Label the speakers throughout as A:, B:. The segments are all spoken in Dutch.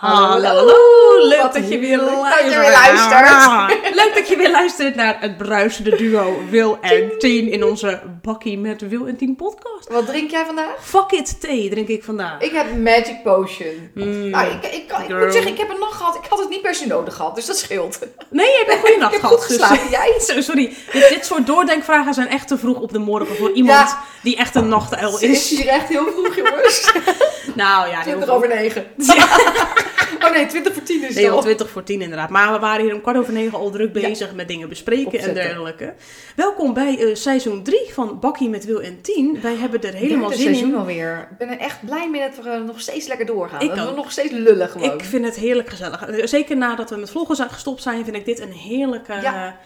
A: Hallo, leuk dat je weer luistert.
B: dat je weer luistert.
A: Leuk dat je weer luistert naar het bruisende duo Wil en Tien in onze bakkie met Wil en Tien podcast.
B: Wat drink jij vandaag?
A: Fuck it thee drink ik vandaag.
B: Ik heb Magic Potion.
A: Mm.
B: Nou, ik, ik, kan- ik moet zeggen, ik heb een nacht gehad. Ik had het niet per se nodig gehad, dus dat scheelt.
A: Nee, je hebt een goede nacht
B: ik heb
A: gehad.
B: goed
A: dus-
B: geslapen. Jij?
A: Sorry. Dit, dit soort doordenkvragen zijn echt te vroeg op de morgen voor iemand
B: Ja.
A: die echt een nachtuil
B: Het is
A: is.
B: hier echt heel vroeg, jongens.
A: Nou ja, heel
B: 20
A: veel.
B: over 9. Oh nee, 20 voor 10 is
A: Nee,
B: het
A: al. 20 voor 10 inderdaad. Maar we waren hier om kwart over negen al druk bezig met dingen bespreken en dergelijke. Welkom bij eh, seizoen 3 van Bakkie met Wil en Tien. Wij hebben er helemaal zin
B: seizoen
A: in.
B: alweer. Ik ben er echt blij mee dat we eh, nog steeds lekker doorgaan.
A: Ik
B: dat we
A: ook.
B: nog steeds lullen gewoon.
A: Ik vind het heerlijk gezellig. Eh, Zeker nadat we met vloggen zijn gestopt zijn, vind ik dit een heerlijke...
B: Ja.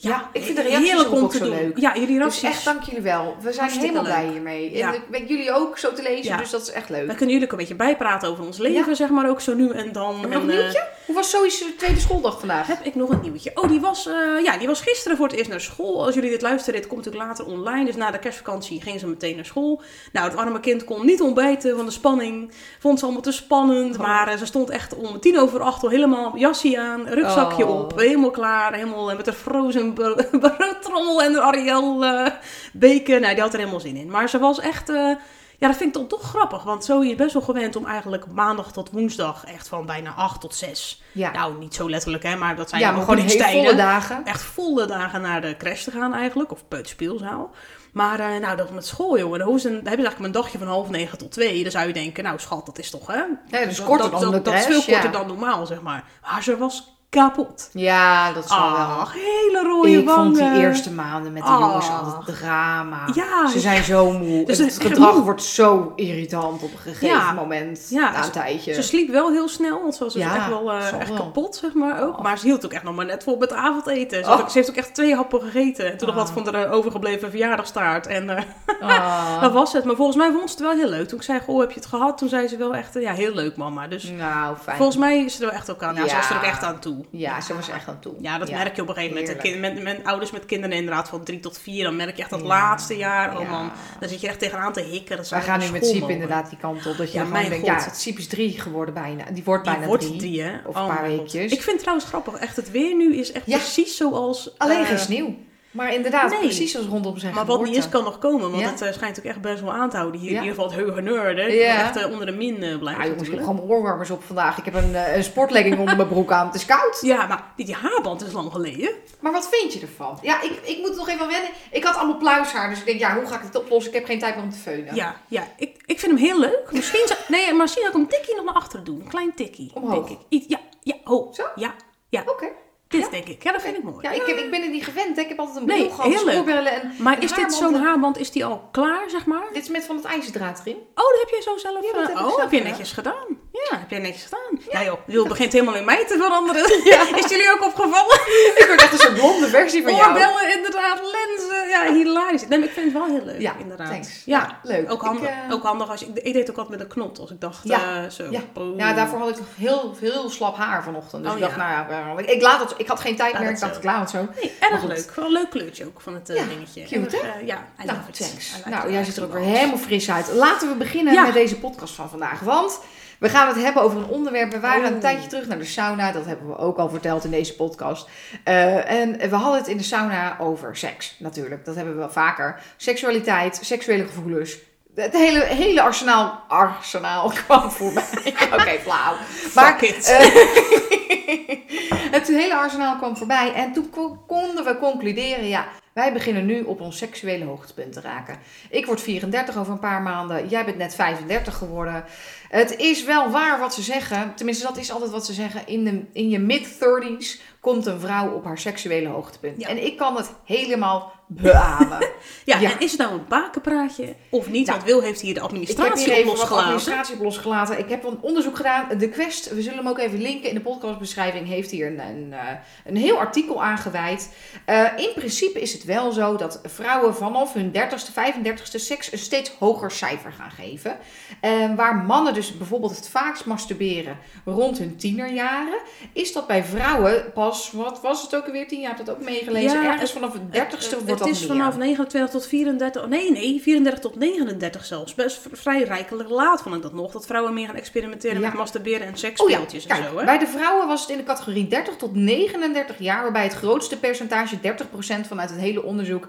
A: Ja,
B: ik vind de reacties
A: heerlijk om
B: ook
A: te
B: zo
A: doen.
B: leuk.
A: Ja, jullie
B: dus
A: reacties.
B: echt dank jullie wel. We zijn
A: Hartstikke
B: helemaal
A: leuk.
B: blij hiermee.
A: Ja.
B: En ik ben jullie ook zo te lezen,
A: Ja.
B: dus dat is echt leuk.
A: We kunnen jullie ook een beetje bijpraten over ons leven, zeg maar, ook zo nu en dan.
B: Hebben we nog
A: En,
B: een
A: eh,
B: nieuwtje? Hoe was sowieso de tweede schooldag vandaag?
A: Heb ik nog een nieuwtje? Oh, die was, eh, ja, die was gisteren voor het eerst naar school. Als jullie dit luisteren, dit komt natuurlijk later online. Dus na de kerstvakantie ging ze meteen naar school. Nou, het arme kind kon niet ontbijten van de spanning. Vond ze allemaal te spannend.
B: Oh.
A: Maar eh, ze stond echt om tien over acht al helemaal jasje aan, rugzakje
B: Oh.
A: op. Helemaal klaar. Helemaal eh, met een frozen bro- broodtrommel en een Ariel bacon. Nou, die had er helemaal zin in. Maar ze was echt... eh, ja, dat vind ik dan toch grappig. Want Zoe is best wel gewend om eigenlijk maandag tot woensdag echt van bijna 8 tot 6.
B: Ja,
A: Nou, niet zo letterlijk, hè, maar dat zijn
B: ja maar gewoon hele volle dagen.
A: Echt volle dagen naar de crash te gaan eigenlijk, of peuterspeelzaal. Maar eh, nou, dat met school, jongen, dan, hebben ze eigenlijk een dagje van half negen tot twee. Dan zou je denken, nou schat, dat is toch, hè?
B: Ja, dus
A: Dat-
B: korter
A: dat,
B: dan
A: dat, is veel korter
B: ja.
A: dan normaal, zeg maar. Maar ze was kapot.
B: Ja, dat zal wel.
A: Ach, hele rode
B: Ik
A: wangen.
B: vond die eerste maanden met die
A: Ah.
B: jongens altijd drama.
A: Ja,
B: Ze zijn zo moe.
A: Dus
B: het
A: is
B: gedrag
A: moe.
B: wordt zo irritant op een gegeven
A: Ja.
B: moment.
A: Ja,
B: na een
A: ze-
B: tijdje.
A: Ze sliep wel heel snel, want ze was dus
B: Ja,
A: echt wel eh, echt
B: wel.
A: kapot, zeg maar ook.
B: Oh.
A: Maar ze hield ook echt nog maar net vol met avondeten. Ze,
B: Oh.
A: ook- ze heeft ook echt twee happen gegeten. En toen nog
B: Ah.
A: wat van de overgebleven verjaardagstaart. En eh,
B: Ah.
A: dat was het. Maar volgens mij vond ze het wel heel leuk. Toen ik zei, goh, heb je het gehad? Toen zei ze wel echt, eh, ja, heel leuk mama. Dus
B: Nou, fijn.
A: volgens mij is ze er wel echt ook aan. Ja, ze was er ook echt aan toe.
B: Ja, ze was echt aan toe.
A: Ja, dat merk je op een gegeven moment. Kind, met, met ouders met kinderen inderdaad van drie tot vier. Dan merk je echt dat
B: Ja.
A: laatste jaar. Oh man, dan zit je echt tegenaan te hikken. Dat
B: Wij gaan nu met Siep inderdaad die kant op. Dat je
A: Ja, mijn
B: denkt,
A: god.
B: ja, het Siep is drie geworden bijna. Die wordt
A: Die
B: bijna
A: wordt
B: drie.
A: drie, hè?
B: Of een
A: Oh
B: paar
A: mijn god.
B: weekjes.
A: Ik vind het trouwens grappig. Echt, het weer nu is echt precies zoals...
B: Alleen
A: eh,
B: geen sneeuw. Maar inderdaad,
A: nee.
B: precies zoals rondom zijn
A: Maar wat niet is, kan nog komen. Want
B: Ja.
A: het eh, schijnt ook echt best wel aan te houden. Hier
B: Ja.
A: in ieder geval het heugeneur. Hè?
B: Ja.
A: Echt eh, onder de min eh, blijven
B: Ja, jongens, ik heb gewoon mijn oorwarmers op vandaag. Ik heb een, een sportlegging onder mijn broek aan. Het is koud.
A: Ja, maar die, die haarband is lang geleden.
B: Maar wat vind je ervan? Ja, ik, ik moet nog even wennen. Ik had allemaal pluishaar, dus ik denk, ja, hoe ga ik dit oplossen? Ik heb geen tijd meer om te feunen.
A: Ja, ja ik, ik vind hem heel leuk. Misschien, zou- nee, maar misschien zou ik hem een tikkie nog naar achteren doen. Een klein tikkie.
B: Omhoog?
A: Denk ik. Ja, ja, hoog.
B: Zo?
A: Ja,
B: Oké.
A: Dit
B: Ja?
A: denk ik. Ja, dat vind ik mooi.
B: Ja, ik, heb, ik ben er niet gewend. Hè. Ik heb altijd een
A: Nee,
B: bril gehad,
A: leuk.
B: spoorbellen en
A: Maar is dit zo'n haarband, is die al klaar, zeg maar?
B: Dit is met van het ijzerdraad erin.
A: Oh, dat heb jij zo zelf...
B: Ja, dat
A: eh,
B: heb
A: oh,
B: zelf
A: heb je
B: gedaan.
A: netjes gedaan. Ja, heb jij netjes gedaan. Ja, joh, Wil begint helemaal in mij te veranderen. Is jullie ook opgevallen?
B: ik word echt een soort blonde versie van jou.
A: Oorbellen, inderdaad, lenzen. Ja, hilarisch. Nee, maar ik vind het wel heel leuk,
B: Ja,
A: inderdaad.
B: thanks.
A: Ja,
B: Ja, leuk.
A: Ook handig,
B: Ik, eh,
A: ook handig als je... Ik deed ook altijd met een knot, als ik dacht,
B: Ja,
A: eh, zo.
B: ja.
A: oh.
B: Ja, daarvoor had ik heel, heel slap haar vanochtend. Dus
A: Oh,
B: ik dacht,
A: ja.
B: nou ja, ik, laat het, ik had geen tijd
A: Laat
B: meer. Ik dacht, ik laat het zo.
A: Nee, erg leuk. Wel een leuk kleurtje ook van het eh,
B: Ja,
A: dingetje.
B: cute,
A: ja, I
B: Nou, thanks. Nou, jij ziet er ook weer helemaal fris uit. Laten we beginnen
A: Ja.
B: met deze podcast van vandaag. Want we gaan het hebben over een onderwerp. We waren een
A: Oeh.
B: tijdje terug naar de sauna. Dat hebben we ook al verteld in deze podcast. Eh, en we hadden het in de sauna over seks, natuurlijk. Dat hebben we wel vaker. Seksualiteit, seksuele gevoelens. Het hele, hele arsenaal, arsenaal kwam voorbij. Oké, flauw. Maar
A: Fuck it.
B: eh, het hele arsenaal kwam voorbij en toen ko- konden we concluderen, ja, wij beginnen nu op ons seksuele hoogtepunt te raken. Ik word 34 over een paar maanden, jij bent net 35 geworden. Het is wel waar wat ze zeggen, tenminste dat is altijd wat ze zeggen, in, de, in je mid-30s komt een vrouw op haar seksuele hoogtepunt.
A: Ja.
B: En ik kan het helemaal beamen.
A: Ja,
B: Ja.
A: en is het nou een bakenpraatje of niet?
B: Nou,
A: Want Wil heeft hier de
B: Ik heb
A: administratie
B: hier wat
A: losgelaten.
B: administratie op losgelaten. Ik heb een onderzoek gedaan. De Quest, we zullen hem ook even linken in de podcastbeschrijving, heeft hier een, een, eh, een heel artikel aangeweid. Eh, in principe is het wel zo dat vrouwen vanaf hun 30ste, 35ste seks een steeds hoger cijfer gaan geven. Eh, waar mannen dus bijvoorbeeld het vaakst masturberen rond hun tienerjaren, is dat bij vrouwen pas, wat was het ook alweer, tien jaar het ook meegelezen,
A: Ja,
B: ergens vanaf het
A: Het,
B: 30ste
A: het,
B: wordt
A: het is
B: meer.
A: vanaf 29 tot 34, oh, nee, nee, 34 tot 39 zelfs. Best vrij rijkelijk laat vond ik dat nog. Dat vrouwen meer gaan experimenteren
B: Ja.
A: met masturberen en
B: Oh ja,
A: seksspeeltjes en
B: kijk,
A: zo. Hè?
B: bij de vrouwen was het in de categorie 30 tot 39 jaar, waarbij het grootste percentage, 30% vanuit het hele onderzoek,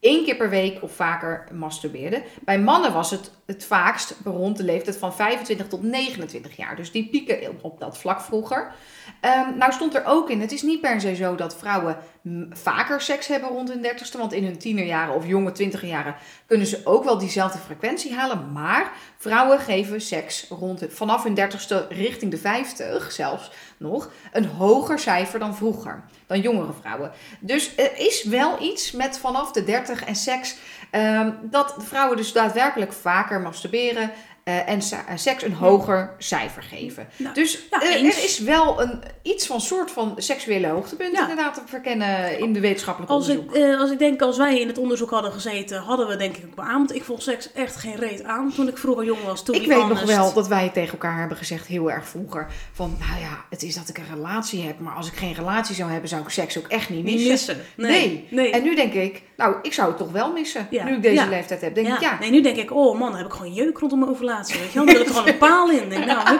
B: één keer per week of vaker masturbeerde. Bij mannen was het het vaakst rond de leeftijd van 25 tot 29 jaar. Dus die pieken op dat vlak vroeger. Ehm, nou stond er ook in, het is niet per se zo dat vrouwen vaker seks hebben rond hun 30ste, want in hun tienerjaren of jonge twintigerjaren kunnen ze ook wel diezelfde frequentie halen. Maar vrouwen geven seks rond vanaf hun 30ste richting de 50 zelfs nog een hoger cijfer dan vroeger, dan jongere vrouwen. Dus er is wel iets met vanaf de 30 en seks ehm, dat vrouwen dus daadwerkelijk vaker masturberen. Eh, en eh, seks een hoger cijfer geven.
A: Nou,
B: dus
A: ja,
B: eh, er is wel een, iets van soort van seksuele hoogtepunt
A: Ja.
B: inderdaad te verkennen in de wetenschappelijke
A: Als ik,
B: onderzoek.
A: eh, als ik denk, als wij in het onderzoek hadden gezeten, hadden we denk ik ook beaamd. Ik vond seks echt geen reet aan toen ik vroeger jong was. To
B: Ik weet nog wel dat wij tegen elkaar hebben gezegd, heel erg vroeger, van nou ja, het is dat ik een relatie heb, maar als ik geen relatie zou hebben, zou ik seks ook echt niet
A: Niet
B: missen.
A: missen. Nee.
B: Nee.
A: nee.
B: En nu denk ik, nou, ik zou het toch wel missen,
A: Ja.
B: nu ik deze
A: Ja.
B: leeftijd heb. Denk
A: ja.
B: ik, ja,
A: Nee, nu denk ik, oh man, dan heb ik gewoon jeuk rondom mijn ovulatie. Weet je wel? Er gewoon een paal in. Denk, nou,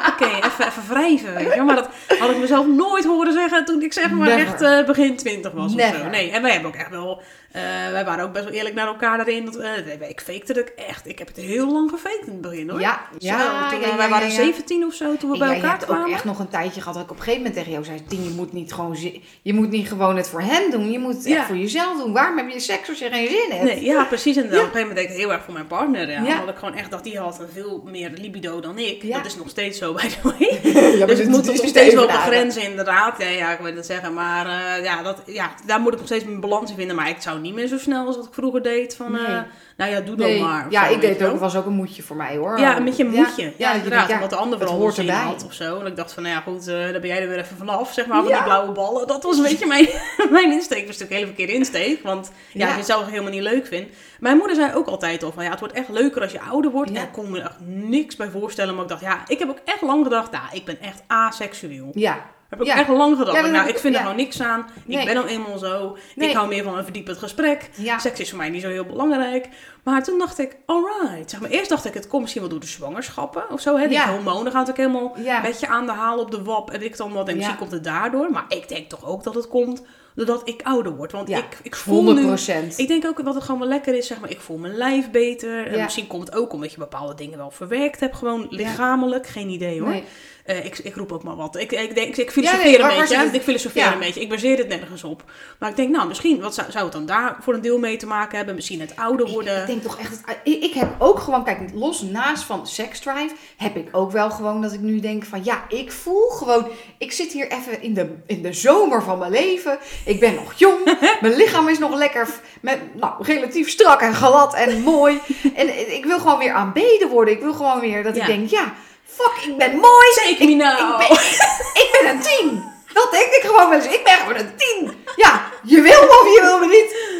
A: even, even wrijven. Weet je wel? Maar dat had ik mezelf nooit horen zeggen toen ik zeg maar
B: Never.
A: echt eh, begin twintig was of zo. Nee, en wij hebben ook echt wel, eh, wij waren ook best wel eerlijk naar elkaar daarin. Dat, eh, ik fakte het echt. Ik heb het heel lang gefaked in het begin hoor.
B: ja,
A: Zo,
B: ja,
A: toen,
B: ja,
A: wij waren
B: ja.
A: 17 of zo toen we bij elkaar
B: hebt ook
A: kwamen.
B: echt nog een tijdje gehad dat ik op een gegeven moment tegen jou zei, Tien, je moet niet gewoon, je moet niet gewoon het voor hem doen, je moet het echt voor jezelf doen. Waarom heb je seks als je geen zin hebt?
A: Nee, ja, precies. En op een gegeven moment deed ik heel erg voor mijn partner. Ja. Omdat ik gewoon echt dacht, die had een veel meer libido dan ik. Dat is nog steeds zo, by the way.
B: Ja,
A: dus ik moet nog steeds wel
B: even dagen.
A: begrenzen, inderdaad. Ja, ja, ik wil het zeggen. Maar eh, ja, dat, ja, daar moet ik nog steeds mijn balans in vinden. Maar ik zou niet meer zo snel als wat ik vroeger deed. Van, eh. Nou ja, doe dan
B: Nee.
A: maar. of
B: Ja,
A: zo,
B: ik deed
A: je
B: ook,
A: wel.
B: was ook een moedje voor mij hoor.
A: Ja, een beetje een moedje. Ja,
B: je
A: inderdaad.
B: denkt, ja,
A: omdat de ander
B: het
A: wel
B: hoort erbij.
A: had of zo. En ik dacht van, nou ja, goed, eh daar ben jij er weer even vanaf. Zeg maar, van
B: Ja.
A: die blauwe ballen. Dat was een beetje mijn, mijn insteek. Dat is natuurlijk een hele verkeerde insteek. Want ja,
B: Ja.
A: als je het zelf helemaal niet leuk vindt. Mijn moeder zei ook altijd al van, ja, het wordt echt leuker als je ouder wordt.
B: Ja.
A: En ik kon me er echt niks bij voorstellen. Maar ik dacht, ja, ik heb ook echt lang gedacht, nou, ik ben echt aseksueel.
B: Ja,
A: Heb ik
B: Ja.
A: echt lang gedacht.
B: Ja,
A: nou, ik vind er
B: ja.
A: gewoon niks aan.
B: Nee.
A: Ik ben nou eenmaal zo.
B: Nee.
A: Ik hou meer van een verdiepend gesprek. Seks is voor mij niet zo heel belangrijk. Maar toen dacht ik, alright. Zeg maar, eerst dacht ik, het komt misschien wel door de zwangerschappen of zo. Hè? Die hormonen gaan natuurlijk helemaal een beetje aan de haal op de wap. En ik dan wat. En misschien komt het daardoor. Maar ik denk toch ook dat het komt doordat ik ouder word. Want ik, ik voel
B: 100
A: nu...
B: procent.
A: Ik denk ook dat het gewoon wel lekker is, zeg maar. Ik voel mijn lijf beter. En misschien komt het ook omdat je bepaalde dingen wel verwerkt hebt. Gewoon lichamelijk. Geen idee hoor.
B: Nee.
A: Eh, ik, ik roep ook maar wat. Ik, ik, denk, ik filosofeer
B: nee,
A: een beetje.
B: het?
A: Ik filosofeer
B: Ja.
A: een beetje. Ik baseer het nergens op. Maar ik denk, nou, misschien wat zou, zou het dan daar voor een deel mee te maken hebben? Misschien het ouder worden.
B: ik denk toch echt, dat- ik, ik heb ook gewoon, kijk, los naast van seksdrive, heb ik ook wel gewoon dat ik nu denk van, ja, ik voel gewoon, ik zit hier even in de, in de zomer van mijn leven. Ik ben nog jong, mijn lichaam is nog lekker, met, nou, relatief strak en glad en mooi. En ik wil gewoon weer aanbeden worden. Ik wil gewoon weer dat
A: Ja.
B: ik denk, ja, fuck, ik ben mooi.
A: Take me now.
B: Ik ben, ik ben een tien. Dat denk ik gewoon wel eens. Ik ben gewoon een tien. Ja, je wil me of je wil me niet.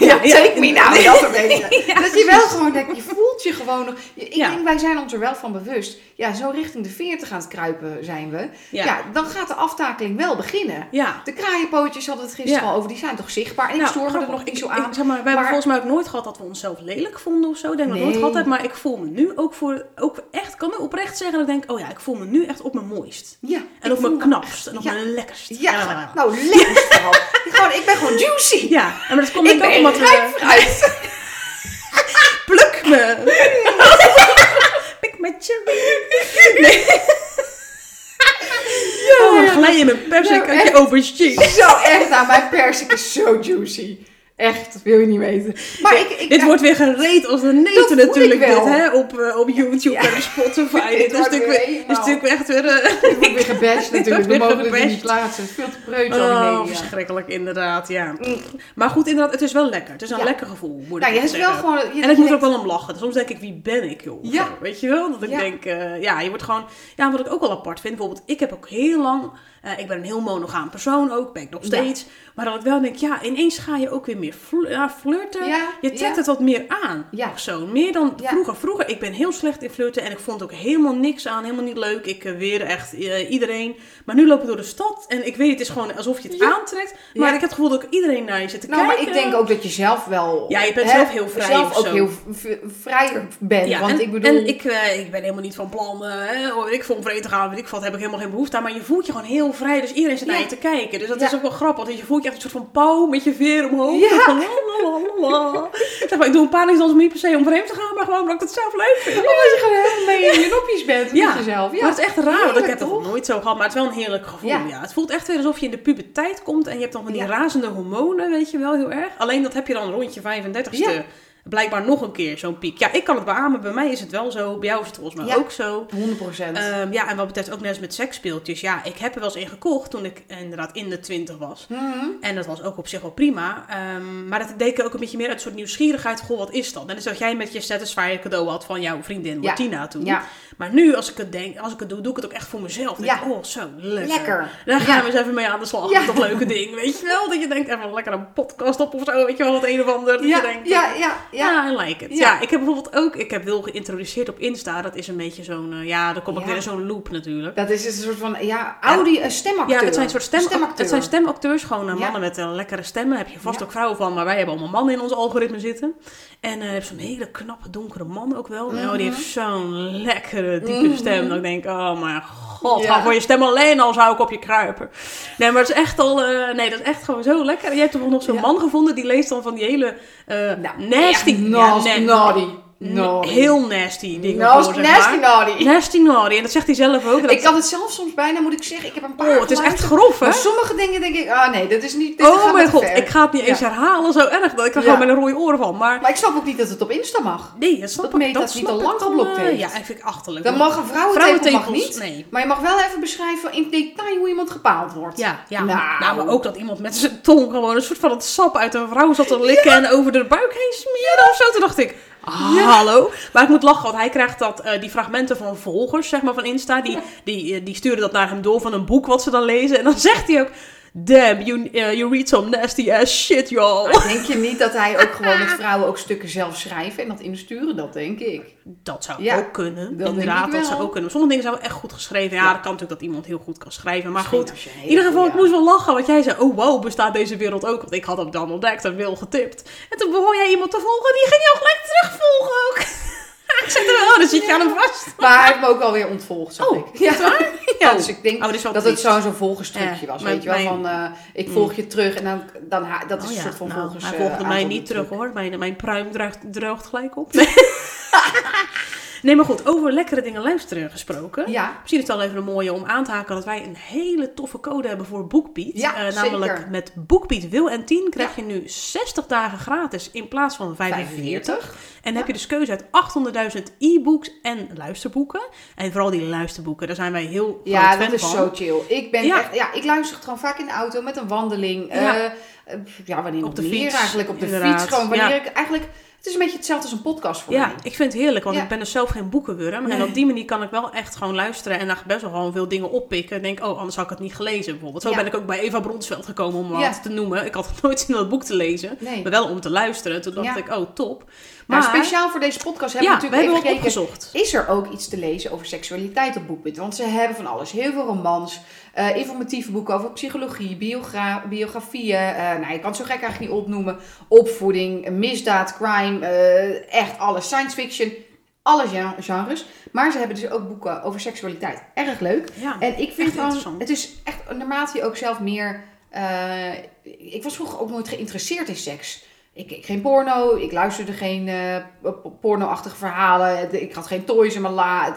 B: Ja, take me now. Dat
A: Ja,
B: dat je wel gewoon denkt, je voelt je gewoon nog. Ik
A: Ja.
B: denk, wij zijn ons er wel van bewust. Ja, zo richting de 40 aan het kruipen zijn we. Ja.
A: Ja.
B: dan gaat de aftakeling wel beginnen.
A: Ja.
B: De kraaienpootjes hadden het gisteren al over, die zijn toch zichtbaar. En ik
A: Nou,
B: stoor me er nog niet zo aan.
A: ik zeg maar, we hebben volgens mij ook nooit gehad dat we onszelf lelijk vonden of zo. Denk dat
B: Nee.
A: nooit gehad hebben. Maar ik voel me nu ook voor, ook echt, kan ik oprecht zeggen dat ik denk, oh ja, ik voel me nu echt op mijn mooist.
B: Ja,
A: En op mijn knapst. En op mijn lekkerst.
B: Ja, nou lekker vooral. gewoon, ik ben gewoon juicy.
A: Ja, maar dat komt
B: ik
A: ook omdat we...
B: fruit.
A: Pluk me! Pik met je. Nee. oh,
B: ja,
A: glij je mijn persik
B: Nou,
A: uit je aubergine.
B: Zo echt, nou mijn persik is zo juicy. Echt, dat wil je niet weten. Maar ik, ik,
A: Dit wordt weer gereed als een neten natuurlijk, dit, hè? Op, eh, op YouTube
B: Ja.
A: en Spotify.
B: Dit
A: is
B: wordt
A: natuurlijk,
B: weer
A: is natuurlijk echt weer... eh,
B: Ik word weer gebashed natuurlijk. We mogen dit
A: gebashed.
B: niet plaatsen. Het veel te al die
A: Oh,
B: media.
A: verschrikkelijk, inderdaad, ja.
B: Mm.
A: Maar goed, inderdaad, het is wel lekker. Het is een lekker gevoel, moet
B: Nou,
A: ik echt
B: hebt wel gewoon...
A: En ik moet er ook wel om lachen. Soms denk ik, wie ben ik, joh?
B: Ja.
A: Weet je wel? Dat ik denk, eh, ja, je wordt gewoon... Ja, wat ik ook wel apart vind, bijvoorbeeld, ik heb ook heel lang... ik ben een heel monogaam persoon ook, ben ik nog steeds. Maar dat ik wel denk, ja, ineens ga je ook weer meer meer flirten.
B: Ja,
A: Je trekt
B: ja.
A: het wat meer aan.
B: Ja.
A: Of zo. Meer dan vroeger. Vroeger, ik ben heel slecht in flirten. En ik vond ook helemaal niks aan. Helemaal niet leuk. Ik uh, weerde echt uh, iedereen. Maar nu loop ik door de stad. En ik weet, het is gewoon alsof je het aantrekt. Maar ik heb het gevoel dat ook iedereen naar je zit te
B: Nou,
A: kijken.
B: maar ik denk ook dat je zelf wel...
A: Ja, je bent
B: hè,
A: zelf heel vrij
B: Zelf ook heel v- vrijer bent. Want
A: en,
B: ik bedoel...
A: en ik, eh, ik ben helemaal niet van plan, eh, ik vond vrede te gaan, weet ik wat, heb ik helemaal geen behoefte aan. Maar je voelt je gewoon heel vrij, dus iedereen zit naar je te kijken. Dus dat is ook wel grappig, want je voelt je echt een soort van pauw met je veer omhoog.
B: Ja.
A: Zeg maar, ik doe een paniekdans niet per se om vreemd te gaan, maar gewoon omdat ik het zelf leuk vind.
B: Omdat je gewoon helemaal mee in je nopjes bent met jezelf. Ja.
A: Maar het is echt raar, want ik heb dat nog nooit zo gehad. Maar het is wel een heerlijk gevoel, ja. Het voelt echt weer alsof je in de puberteit komt en je hebt dan van die razende hormonen, weet je wel, heel erg. Alleen dat heb je dan rond je 35ste. Blijkbaar nog een keer zo'n piek. Ja, ik kan het beamen. Bij mij is het wel zo. Bij jou is het volgens mij
B: Ja.
A: ook zo.
B: 100 procent.
A: Ehm, ja, en wat betreft ook net als met seksspeeltjes. Ja, ik heb er wel eens in gekocht toen ik inderdaad in de twintig was.
B: Mhm.
A: En dat was ook op zich wel prima. Ehm, maar dat deed ik ook een beetje meer uit een soort nieuwsgierigheid. Goh, wat is dat? En dus dat jij met je Satisfyer cadeau had van jouw vriendin
B: Ja.
A: Martina toen.
B: Ja,
A: Maar nu, als ik het denk, als ik het doe, doe ik het ook echt voor mezelf. Dan denk
B: Ja.
A: ik, oh, zo, lekker.
B: lekker.
A: Daar gaan we eens even mee aan de slag.
B: Ja.
A: Met dat leuke ding, weet je wel? Dat je denkt, even lekker een podcast op of zo, weet je wel, wat een of ander. Dat je denkt,
B: ja, ja, ja.
A: I like it. Ja. Ik heb bijvoorbeeld ook, ik heb Wil geïntroduceerd op Insta. Dat is een beetje zo'n, eh, ja, dan kom ik weer in zo'n loop natuurlijk.
B: Dat is een soort van, ja, Audi, een stemacteur.
A: Ja, het zijn soort stem,
B: Stemacteur.
A: het zijn stemacteurs, gewoon eh, mannen met eh, lekkere stemmen. Heb je vast ook vrouwen van, maar wij hebben allemaal mannen in ons algoritme zitten. En eh, hebt zo'n hele knappe, donkere man ook wel. Nou, die
B: Mhm.
A: heeft zo'n lekkere, diepe
B: Mhm.
A: stem. Dat ik denk, oh mijn god,
B: Ja.
A: ga voor je stem alleen al zou ik op je kruipen. Nee, maar het is echt al, eh, nee, dat is echt gewoon zo lekker. En je hebt toch nog zo'n
B: Ja.
A: man gevonden, die leest dan van die hele
B: Nou,
A: nasty,
B: echt
A: ja,
B: nas-
A: nee,
B: naughty.
A: heel nasty dingen voor,
B: nasty naughty.
A: Nasty naughty. En dat zegt hij zelf ook. Dat-
B: Ik kan het zelf soms bijna, moet ik zeggen. Ik heb een paar
A: oh, het is echt grof, hè?
B: Sommige dingen denk ik, ah nee, dat is niet, dit
A: Oh mijn god,
B: ver.
A: ik ga het niet eens herhalen, zo erg. Dat ik er
B: Ja.
A: gewoon met een rode oren van. Maar
B: Maar ik snap ook niet dat het op Insta mag.
A: nee, dat snap
B: Dat
A: ik.
B: Meta
A: Dat
B: niet al lang geblokt
A: eh,
B: heeft.
A: Ja, dat vind ik achterlijk.
B: Dan mag een vrouwentepel mag niet.
A: Nee.
B: Maar je mag wel even beschrijven in detail hoe iemand gepaald wordt.
A: Ja, ja.
B: Nou.
A: Nou. maar ook dat iemand met zijn tong gewoon een soort van het sap uit een vrouw zat te likken en over de buik heen smeren of zo. Toen dacht ik, ah, hallo. Maar ik moet lachen, want hij krijgt dat, eh, die fragmenten van volgers, zeg maar, van Insta. Die, die, eh, die sturen dat naar hem door van een boek wat ze dan lezen. En dan zegt hij ook, damn, you, eh, you read some nasty ass shit, y'all.
B: Maar denk je niet dat hij ook gewoon met vrouwen ook stukken zelf schrijven en dat insturen? Dat denk ik.
A: Dat zou
B: Ja,
A: ook kunnen.
B: dat
A: Inderdaad, dat zou ook kunnen. Sommige dingen zijn wel echt goed geschreven. Ja,
B: Ja.
A: dat kan natuurlijk dat iemand heel goed kan schrijven. Maar
B: Misschien
A: goed, in ieder geval, ik moest wel lachen. Want jij zei, oh wow, bestaat deze wereld ook? Want ik had hem dan ontdekt en wil getipt. En toen begon jij iemand te volgen. Die ging jou gelijk terugvolgen ook. ik zei, oh, dan zit je aan hem vast.
B: Maar hij heeft me ook alweer ontvolgd, zag
A: Oh,
B: ik. Ja. Ja, dus ik denk
A: Oh,
B: dat het zo zo'n volgerstrucje
A: Ja,
B: was. Weet je wel,
A: mijn-
B: van eh, ik volg je terug en dan, dan dat is
A: Oh
B: een
A: ja,
B: soort van
A: nou,
B: volgers.
A: Hij
B: eh,
A: volgde mij
B: aantal
A: niet terug hoor. Mijn, mijn pruim droogt, droogt gelijk op. Nee. maar goed, over lekkere dingen luisteren gesproken.
B: Ja,
A: Misschien is het wel even een mooie om aan te haken dat wij een hele toffe code hebben voor BookBeat.
B: Ja,
A: Eh, namelijk
B: zeker.
A: met BookBeat Wil en 10 krijg je nu 60 dagen gratis in plaats van 45.
B: 45.
A: En dan heb je dus keuze uit 800.000 e-books en luisterboeken. En vooral die luisterboeken, daar zijn wij heel
B: Ja, dat is
A: van.
B: zo chill. Ik ben echt, ja, ik luister het gewoon vaak in de auto met een wandeling.
A: Ja.
B: Ja, ja wanneer
A: Op de
B: meer
A: fiets,
B: eigenlijk op de
A: inderdaad.
B: fiets. Gewoon wanneer
A: Ja.
B: ik eigenlijk, is een beetje hetzelfde als een podcast voor
A: Ja,
B: mij.
A: ik vind het heerlijk, want
B: Ja.
A: ik ben dus zelf geen boekenwurm. En op die manier kan ik wel echt gewoon luisteren en daar best wel gewoon veel dingen oppikken. En denk, oh, anders had ik het niet gelezen bijvoorbeeld. Zo
B: Ja.
A: ben ik ook bij Eva Bronsveld gekomen om wat te noemen. Ik had het nooit zin om dat boek te lezen,
B: Nee.
A: maar wel om te luisteren. Toen dacht ik, oh, top.
B: Maar
A: Maar,
B: speciaal voor deze podcast hebben
A: ja,
B: we
A: we
B: natuurlijk
A: hebben
B: even
A: wat
B: gekeken.
A: opgezocht.
B: Is er ook iets te lezen over seksualiteit op Boekbit? Want ze hebben van alles. Heel veel romans, eh, informatieve boeken over psychologie, biogra biografieën. eh, nou, je kan het zo gek eigenlijk niet opnoemen. Opvoeding, misdaad, crime, eh, echt alles. Science fiction, alle gen- genres. Maar ze hebben dus ook boeken over seksualiteit. Erg leuk.
A: Ja,
B: En ik vind gewoon, het is echt naarmate je ook zelf meer. ik was vroeger ook nooit geïnteresseerd in seks. Ik keek geen porno, ik luisterde geen p- porno-achtige verhalen, ik had geen toys in mijn la.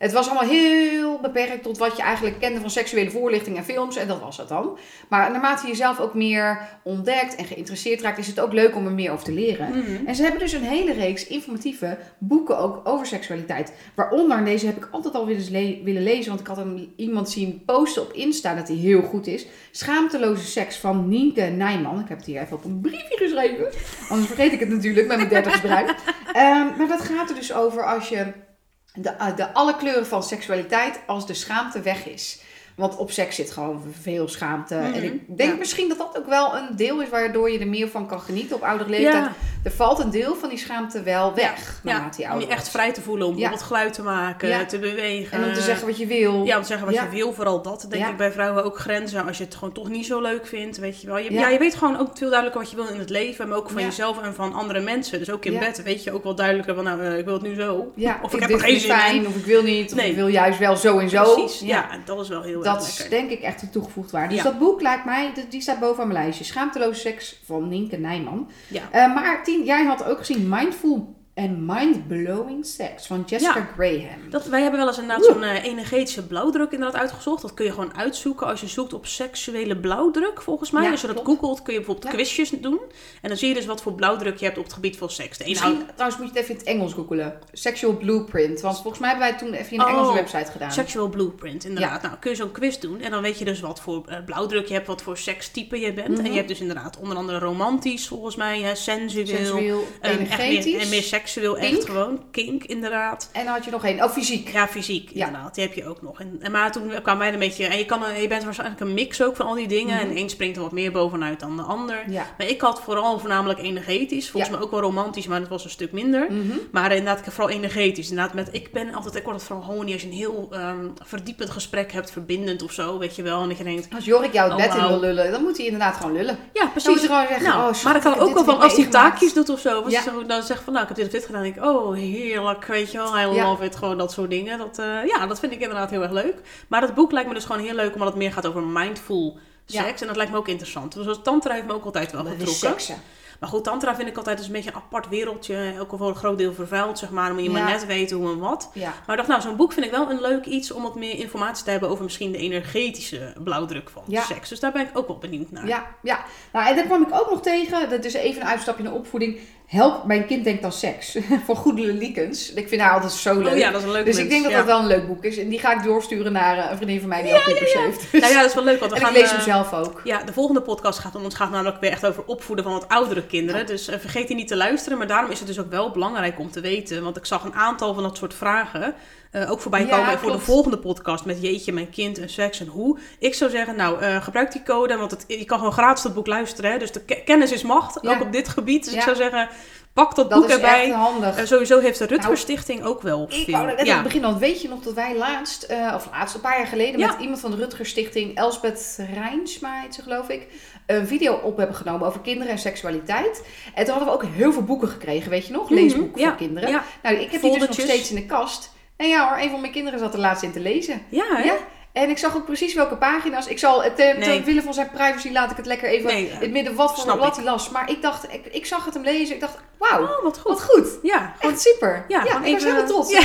B: Het was allemaal heel beperkt tot wat je eigenlijk kende van seksuele voorlichting en films en dat was het dan. Maar naarmate je zelf ook meer ontdekt en geïnteresseerd raakt, is het ook leuk om er meer over te leren.
A: Mhm.
B: En ze hebben dus een hele reeks informatieve boeken ook over seksualiteit. Waaronder, en deze heb ik altijd al willen, le- willen lezen, want ik had een, iemand zien posten op Insta dat hij heel goed is. Schaamteloze seks van Nienke Nijman. Ik heb het hier even op een briefje geschreven, anders vergeet ik het natuurlijk met mijn 30 gebruik. Ehm, maar dat gaat er dus over als je de, de alle kleuren van seksualiteit, als de schaamte weg is. Want op seks zit gewoon veel schaamte.
A: Mhm,
B: En ik denk
A: ja.
B: misschien dat dat ook wel een deel is waardoor je er meer van kan genieten op oudere leeftijd.
A: Ja,
B: Er valt een deel van die schaamte wel weg
A: ja. om
B: ouder
A: je echt vrij te voelen, om bijvoorbeeld geluid te maken, te bewegen.
B: En om te zeggen wat je wil.
A: Ja, om te zeggen wat je wil, vooral dat denk ik bij vrouwen ook grenzen. Als je het gewoon toch niet zo leuk vindt, weet je wel. Je,
B: Ja.
A: je weet gewoon ook veel duidelijker wat je wil in het leven, maar ook van jezelf en van andere mensen. Dus ook in bed weet je ook wel duidelijker van, nou, eh, ik wil het nu zo. Of
B: ik
A: ik heb er geen zin
B: fijn,
A: in.
B: of ik wil niet, of
A: Nee.
B: ik wil juist wel zo en zo.
A: Precies, ja. en dat is wel heel
B: Dat is
A: lekker.
B: denk ik echt een toegevoegd waarde. Dus dat boek lijkt mij, die- staat boven aan mijn lijstje. Schaamteloze seks van Nienke Nijman.
A: Ja.
B: Eh, maar Tien, jij had ook gezien Mindful and Mind-Blowing Sex van Jessica
A: Ja.
B: Graham.
A: Dat, wij hebben wel eens inderdaad zo'n eh, energetische blauwdruk inderdaad uitgezocht. Dat kun je gewoon uitzoeken als je zoekt op seksuele blauwdruk, volgens mij.
B: Ja,
A: als je dat googelt, kun je bijvoorbeeld
B: Ja.
A: quizjes doen. En dan zie je dus wat voor blauwdruk je hebt op het gebied van seks. De
B: Misschien, trouwens moet je het even in het Engels googelen. Sexual Blueprint. Want volgens mij hebben wij toen even in een
A: Oh,
B: Engelse website gedaan.
A: Sexual blueprint, inderdaad. Nou, kun je zo'n quiz doen en dan weet je dus wat voor eh, blauwdruk je hebt, wat voor sekstype je bent.
B: Mhm.
A: En je hebt dus inderdaad onder andere romantisch, volgens mij, hè, sensueel,
B: Sensueel, energetisch.
A: meer, en meer seksueel,
B: Kink.
A: echt gewoon. Kink, inderdaad.
B: En dan had je nog één. Oh, fysiek.
A: Ja, fysiek,
B: Ja.
A: inderdaad. Die heb je ook nog. En, en maar toen kwam wij een beetje... En je, kan, je bent waarschijnlijk een mix ook van al die dingen.
B: Mhm.
A: En één springt er wat meer bovenuit dan de ander.
B: Ja.
A: Maar ik had vooral voornamelijk energetisch. Volgens
B: Ja.
A: mij ook wel romantisch, maar dat was een stuk minder.
B: Mhm.
A: Maar inderdaad, ik heb vooral energetisch. Inderdaad, met, ik ben altijd, ik word het vooral gewoon niet als je een heel ehm, verdiepend gesprek hebt, verbindend of zo, weet je wel. En dat je denkt,
B: Als Jorik jou het
A: Oh,
B: bed in
A: wauw.
B: wil lullen, dan moet hij inderdaad gewoon lullen.
A: ja,
B: Dan moet
A: precies.
B: gewoon zeggen,
A: Nou,
B: oh, shit,
A: maar ik ook wel van, als hij taakjes doet of zo, als
B: Ja.
A: dan zegt van, nou, ik heb dit of dit gedaan, denk ik, oh, heerlijk, weet je wel, I
B: Ja.
A: love it, gewoon dat soort dingen. Dat, eh, ja, dat vind ik inderdaad heel erg leuk. Maar dat boek lijkt me dus gewoon heel leuk, omdat het meer gaat over mindful
B: Ja.
A: seks. En dat lijkt me ook interessant. Dus als tantra heeft me ook altijd wel getrokken.
B: seksen.
A: Maar goed, tantra vind ik altijd dus een beetje een apart wereldje. Ook al voor een groot deel vervuild, zeg maar. Dan moet je
B: Ja.
A: maar net weten hoe en wat.
B: Ja.
A: Maar ik dacht, nou, zo'n boek vind ik wel een leuk iets om wat meer informatie te hebben over misschien de energetische blauwdruk van
B: Ja.
A: seks. Dus daar ben ik ook wel benieuwd naar.
B: Ja, ja. Nou, en daar kwam ik ook nog tegen. Dat is even een uitstapje naar opvoeding. Help, mijn kind denkt aan seks. Van Goedele Liekens. Ik vind haar altijd zo leuk.
A: Oh ja, dat is een leuk
B: dus ik denk dat dat wel een leuk boek is. En die ga ik doorsturen naar eh, een vriendin van mij die al pubers heeft. Dus-
A: Nou ja, dat is wel leuk, want we
B: en ik
A: gaan...
B: lees
A: eh,
B: hem zelf ook.
A: Ja, de volgende podcast gaat om ons gaat namelijk weer echt over opvoeden van wat oudere kinderen. Dus eh, vergeet die niet te luisteren. Maar daarom is het dus ook wel belangrijk om te weten. Want ik zag een aantal van dat soort vragen eh, ook voorbij
B: Ja,
A: komen voor de volgende podcast met jeetje, mijn kind en seks en hoe. Ik zou zeggen, nou, eh, gebruik die code, want het, je kan gewoon gratis dat boek luisteren. Hè? Dus de ke- kennis is macht,
B: Ja.
A: ook op dit gebied. Dus ik zou zeggen, pak dat,
B: Dat
A: boek
B: is
A: erbij. En sowieso heeft de Rutger
B: Nou,
A: Stichting ook wel
B: Ik
A: veel.
B: net
A: ja.
B: het begin, want weet je nog dat wij laatst, of laatst, een paar jaar geleden,
A: Ja.
B: met iemand van de Rutger Stichting, Elsbeth Rijnsma heet ze geloof ik, een video op hebben genomen over kinderen en seksualiteit. En toen hadden we ook heel veel boeken gekregen, weet je nog?
A: Mhm,
B: Leesboeken voor kinderen.
A: Ja,
B: Nou, ik heb die dus nog steeds in de kast. En ja hoor, een van mijn kinderen zat er laatst in te lezen.
A: ja, hè?
B: Ja. En ik zag ook precies welke pagina's. Ik zal, het ter, ter
A: Nee.
B: wille van zijn privacy laat ik het lekker even
A: Nee,
B: in het midden wat voor wat hij las. Maar ik dacht, ik, ik zag het hem lezen. Ik dacht, wauw,
A: Oh, wat goed.
B: wat goed.
A: Ja, gewoon
B: Echt super.
A: Ja,
B: Ja, ik was
A: even-
B: helemaal trots.
A: Ja.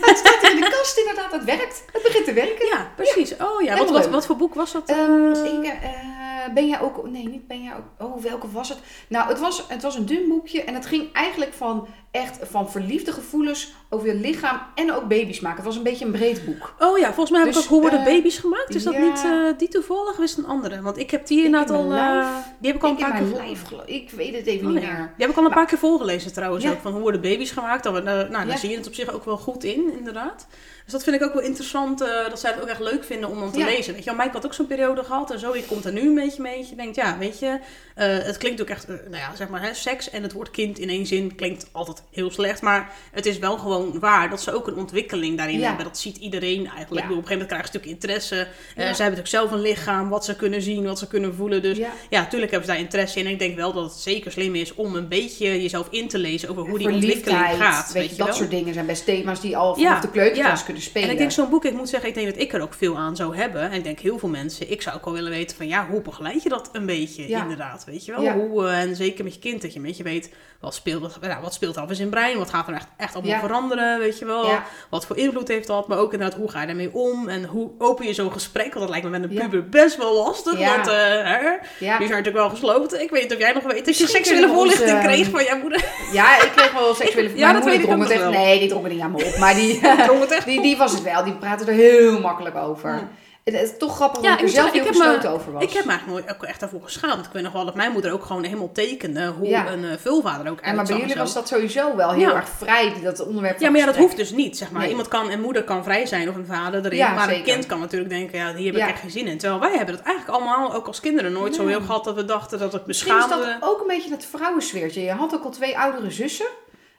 B: Het staat in de kast inderdaad, het werkt. Het begint te werken.
A: Ja, precies. Oh ja, wat, wat voor boek was dat?
B: Ehm,
A: Eh,
B: ik, eh, ben jij ook... Nee, niet ben jij ook... Oh, welke was het? Nou, het was, het was een dun boekje. En het ging eigenlijk van echt van verliefde gevoelens over je lichaam en ook baby's maken. Het was een beetje een breed boek.
A: Oh ja, volgens mij heb ik
B: Dus,
A: ook Hoe worden
B: eh,
A: baby's gemaakt. Is dat niet eh, die toevallig? Of is het een andere? Want ik heb die inderdaad
B: in
A: al...
B: lijf.
A: die heb ik al een
B: ik
A: paar keer
B: lijf Ik weet het even
A: Oh,
B: niet
A: ja.
B: meer.
A: Die heb ik al een paar keer voorgelezen trouwens
B: Ja.
A: ook. Van hoe worden baby's gemaakt. Dan, nou, daar zie je het op zich ook wel goed in, inderdaad. Dus dat vind ik ook wel interessant. dat zij het ook echt leuk vinden om dan te lezen. Weet je, Mike had ook zo'n periode gehad. En zo, je komt er nu een beetje mee. Je denkt, ja, weet je. het klinkt ook echt, nou ja, zeg maar, hè, seks en het woord kind in één zin klinkt altijd heel slecht. Maar het is wel gewoon waar dat ze ook een ontwikkeling daarin
B: Ja.
A: hebben. Dat ziet iedereen eigenlijk.
B: Ja.
A: Ik bedoel, Op een gegeven moment krijgen ze natuurlijk interesse. Eh,
B: Ja.
A: Zij hebben natuurlijk zelf een lichaam, wat ze kunnen zien, wat ze kunnen voelen. Dus
B: Ja.
A: natuurlijk hebben ze daar interesse in. En ik denk wel dat het zeker slim is om een beetje jezelf in te lezen over hoe die ontwikkeling gaat.
B: weet je, dat
A: wel.
B: soort dingen zijn best thema's die al vanaf de kleuterklas
A: ja.
B: kunnen spelen.
A: En ik denk zo'n boek, ik moet zeggen, ik denk dat ik er ook veel aan zou hebben. En ik denk heel veel mensen, ik zou ook wel willen weten van ja, hoe begeleid je dat een beetje inderdaad, weet je wel? Hoe, eh, en zeker met je kind, dat je een beetje weet, wat speelt, nou, wat speelt er af in brein? Wat gaat er echt, echt allemaal
B: Ja.
A: veranderen, weet je wel?
B: Ja.
A: Wat voor invloed heeft dat? Maar ook inderdaad, hoe ga je daarmee om? En hoe open je zo'n gesprek? Want dat lijkt me met een
B: Ja.
A: puber best wel lastig,
B: Ja.
A: want eh, hè,
B: ja.
A: die zijn natuurlijk wel gesloten. Ik weet niet of jij nog weet dat je seksuele
B: ons,
A: voorlichting kreeg van jouw moeder.
B: ja, ik kreeg wel seksuele...
A: Ja,
B: Mijn
A: dat weet ik ook
B: het echt...
A: wel.
B: Nee, die drong er niet aan me op. Maar die,
A: het
B: die, die was het wel. Die praatte er heel makkelijk over.
A: Ja.
B: Het is toch grappig
A: Ja,
B: dat ik er zelf heel gesloten over was.
A: Ik heb me eigenlijk nooit ook echt daarvoor geschaamd. Ik weet nog wel dat mijn moeder ook gewoon helemaal tekende hoe
B: Ja.
A: een uh, vulva er ook
B: en maar
A: uit
B: bij jullie was dat sowieso wel heel
A: Ja.
B: erg vrij, dat onderwerp
A: Ja, maar ja, dat hoeft dus niet, zeg maar.
B: Nee.
A: Iemand kan, een moeder kan vrij zijn of een vader erin.
B: Ja,
A: maar een kind kan natuurlijk denken, ja, hier heb ik
B: Ja.
A: echt geen zin in. Terwijl wij hebben dat eigenlijk allemaal, ook als kinderen, nooit zo heel gehad dat we dachten dat het
B: Misschien is
A: beschaamde.
B: dat ook een beetje het vrouwensfeertje. Je had ook al twee oudere zussen.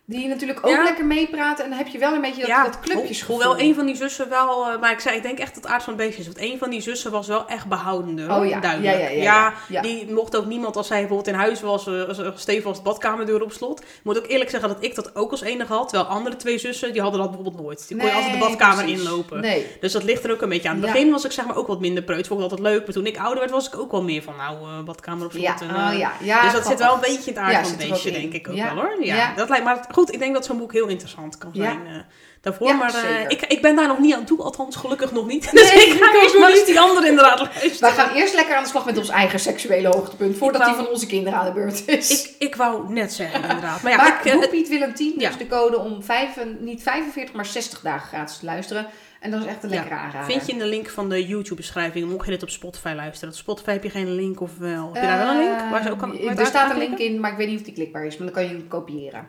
B: Die natuurlijk ook
A: Ja.
B: lekker meepraten. En dan heb je wel een beetje dat, dat clubjes
A: Ho- Hoewel een van die zussen wel, eh, maar ik zei, ik denk echt dat het aard van het beestje is. Want een van die zussen was wel echt behoudender. hoor,
B: Oh ja,
A: duidelijk.
B: ja, ja, ja, ja. Ja.
A: die mocht ook niemand als hij bijvoorbeeld in huis was, eh, als, als stevig was de badkamerdeur op slot. Ik moet ook eerlijk zeggen dat ik dat ook als enige had. Terwijl andere twee zussen, die hadden dat bijvoorbeeld nooit. Die kon je altijd de badkamer
B: precies.
A: inlopen.
B: Nee.
A: Dus dat ligt er ook een beetje aan. In het
B: Ja.
A: begin was ik zeg maar ook wat minder preuts. Vond ik altijd leuk. Maar toen ik ouder werd, was ik ook wel meer van, nou, eh, badkamer op slot.
B: Ja,
A: en,
B: oh
A: eh,
B: ja. ja
A: dus dat zit wel een beetje in het aard
B: Ja,
A: van het beestje, denk ik ook
B: Ja.
A: wel hoor. Ja,
B: Ja.
A: Dat lijkt maar goed. Ik denk dat zo'n boek heel interessant kan
B: Ja.
A: zijn. eh, daarvoor,
B: Ja,
A: maar eh, ik, ik ben daar nog niet aan toe, althans gelukkig nog niet.
B: Nee,
A: dus ik ga eerst maar eens die andere inderdaad luisteren.
B: Wij gaan eerst lekker aan de slag met ons eigen seksuele hoogtepunt. Voordat die van onze kinderen aan de beurt is.
A: Ik, ik wou net zeggen inderdaad. Maar ja,
B: maar
A: ik, het-
B: Piet Willem 10, dus
A: Ja.
B: de code om vijf, niet 45, maar 60 dagen gratis te luisteren. En dat is echt een
A: Ja.
B: lekkere aanrader.
A: vind je in de link van de YouTube-beschrijving, mocht je dit op Spotify luisteren. Op Spotify heb je geen link of wel? Heb je daar wel een link? Waar ze ook kan,
B: er staat een link in, maar ik weet niet of die klikbaar is. Maar dan kan je hem kopiëren.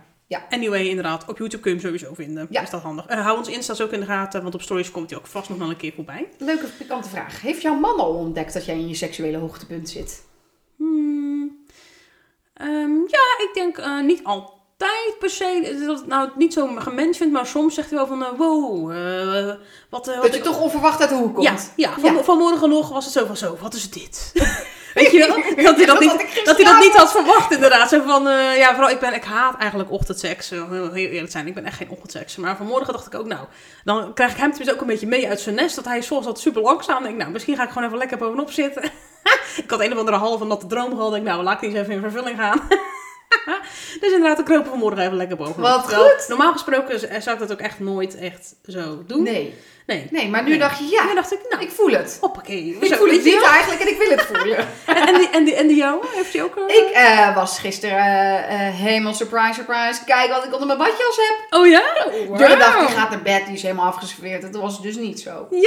A: Anyway, inderdaad, op YouTube kun je hem sowieso vinden.
B: Ja.
A: Is dat handig. Eh, hou ons Insta's ook in de gaten, want op stories komt hij ook vast nog wel een keer voorbij.
B: Leuke, pikante vraag. Heeft jouw man al ontdekt dat jij in je seksuele hoogtepunt zit?
A: Hmm. Ehm, ja, ik denk eh, niet altijd per se dat het nou niet zo gemens vindt, maar soms zegt hij wel van, eh, wow, wat... wat
B: Dat je
A: ik-
B: toch onverwacht uit de hoek komt.
A: Ja, ja, van,
B: Ja.
A: vanmorgen nog was het zo van, zo, wat is dit? Weet je wel? Dat hij dat, niet, dat hij dat niet had verwacht inderdaad. Zo van, eh, ja, vooral ik ben, ik haat eigenlijk ochtendseks. Heel eerlijk zijn, ik ben echt geen ochtendsekser. Maar vanmorgen dacht ik ook, nou, dan krijg ik hem tenminste ook een beetje mee uit zijn nest. Dat hij soms altijd super langzaam. denk nou, misschien ga ik gewoon even lekker bovenop zitten. ik had een of andere halve natte droom gehad. Ik denk, nou, laat ik die eens even in vervulling gaan. dus inderdaad, ik kroop er vanmorgen even lekker bovenop.
B: Wat
A: Terwijl,
B: goed.
A: Normaal gesproken zou ik dat ook echt nooit echt zo doen.
B: Nee.
A: Nee.
B: Nee, maar nu
A: Nee.
B: dacht je, ja,
A: toen dacht ik, nou,
B: ik voel het.
A: hoppakee.
B: Ik
A: Zo,
B: voel het
A: je
B: niet eigenlijk en ik wil het voelen.
A: En, en, die, en, die, en die jouwe? Heeft hij ook een...
B: Ik eh, was gisteren eh, eh, helemaal surprise, surprise. Kijk wat ik onder mijn badjas heb.
A: Oh ja?
B: Door de dag, die gaat naar bed, die is helemaal afgeserveerd. Dat was dus niet zo.
A: Ja,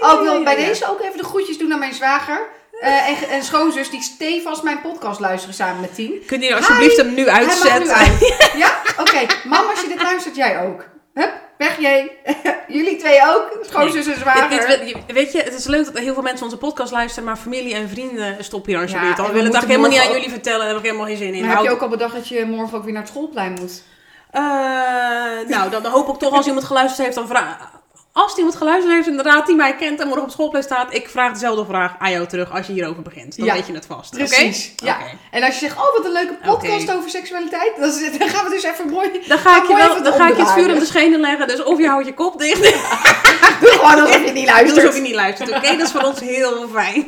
A: ja,
B: Oh, ik wil
A: ja, ja,
B: bij
A: ja.
B: deze ook even de groetjes doen naar mijn zwager. Eh, en, en schoonzus die stevast mijn podcast luisteren samen met Tien.
A: Kun je alsjeblieft hem nu
B: Hij mag nu
A: uitzetten?
B: uit. Ja? Oké. Mam, als je dit luistert, jij ook. Hup, weg jij. Jullie twee ook. Schoonzus en zwager.
A: dit- weet je, het is leuk dat heel veel mensen onze podcast luisteren, maar familie en vrienden stop hier alsjeblieft.
B: Ja,
A: al.
B: en
A: we willen het eigenlijk helemaal niet aan jullie vertellen, daar heb ik helemaal geen zin in.
B: maar heb je ook al bedacht dat je morgen ook weer naar het schoolplein moet?
A: eh, nou, dan, dan hoop ik toch als iemand geluisterd heeft, dan vraag... Als iemand geluisterd heeft, inderdaad, die mij kent en morgen op schoolplein staat, ik vraag dezelfde vraag aan jou terug als je hierover begint. Dan
B: Ja,
A: weet je het vast.
B: Precies. Ja. En als je zegt, oh wat een leuke podcast over seksualiteit, dan, gaan we dus even mooi...
A: Dan ga ik je wel, dan ga ik je het vuur in de schenen leggen, dus of je houdt je kop dicht,
B: Doe gewoon alsof je niet luistert.
A: of je niet luistert. Oké, dat is voor ons heel fijn.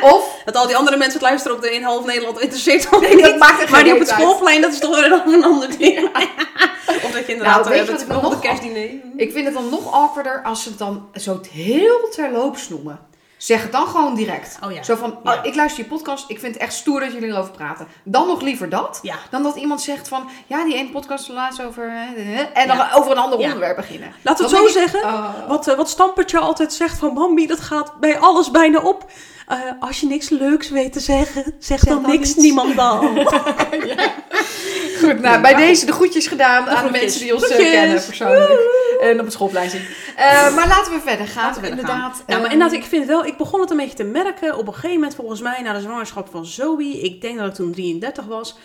B: Of,
A: Dat al die andere mensen het luisteren op de in half Nederland interesseert
B: Nee,
A: niet.
B: dat maakt
A: maar die op het schoolplein, dat is toch weer een ander ding. of dat je inderdaad
B: Nou, weet je wat nog-
A: kerstdiner.
B: ik vind het dan nog awkwarder als ze het dan zo heel terloops noemen. Zeg het dan gewoon direct.
A: Oh ja.
B: Zo van,
A: Ja.
B: oh, ik luister je podcast, ik vind het echt stoer dat jullie erover praten. Dan nog liever dat,
A: Ja.
B: dan dat iemand zegt van, ja, die ene podcast laatst over... eh, En dan
A: Ja.
B: over een ander
A: Ja.
B: onderwerp beginnen.
A: Laten we
B: Dan
A: het zo
B: ik,
A: zeggen.
B: oh.
A: Wat, eh, wat Stampertje altijd zegt van Bambi, dat gaat bij alles bijna op. Eh, als je niks leuks weet te zeggen, zeg, dan,
B: dan
A: niks
B: niets.
A: niemand dan.
B: Goed, nou, bij deze de groetjes gedaan aan de mensen die ons eh,
A: Groetjes.
B: kennen persoonlijk. En op het schoolplein zien. Eh, maar laten we verder gaan.
A: Laten we verder gaan.
B: inderdaad.
A: Ja, maar
B: eh,
A: inderdaad, ik vind wel, ik begon het een beetje te merken op een gegeven moment, volgens mij, na de zwangerschap van Zoe. Ik denk dat ik toen 33 was.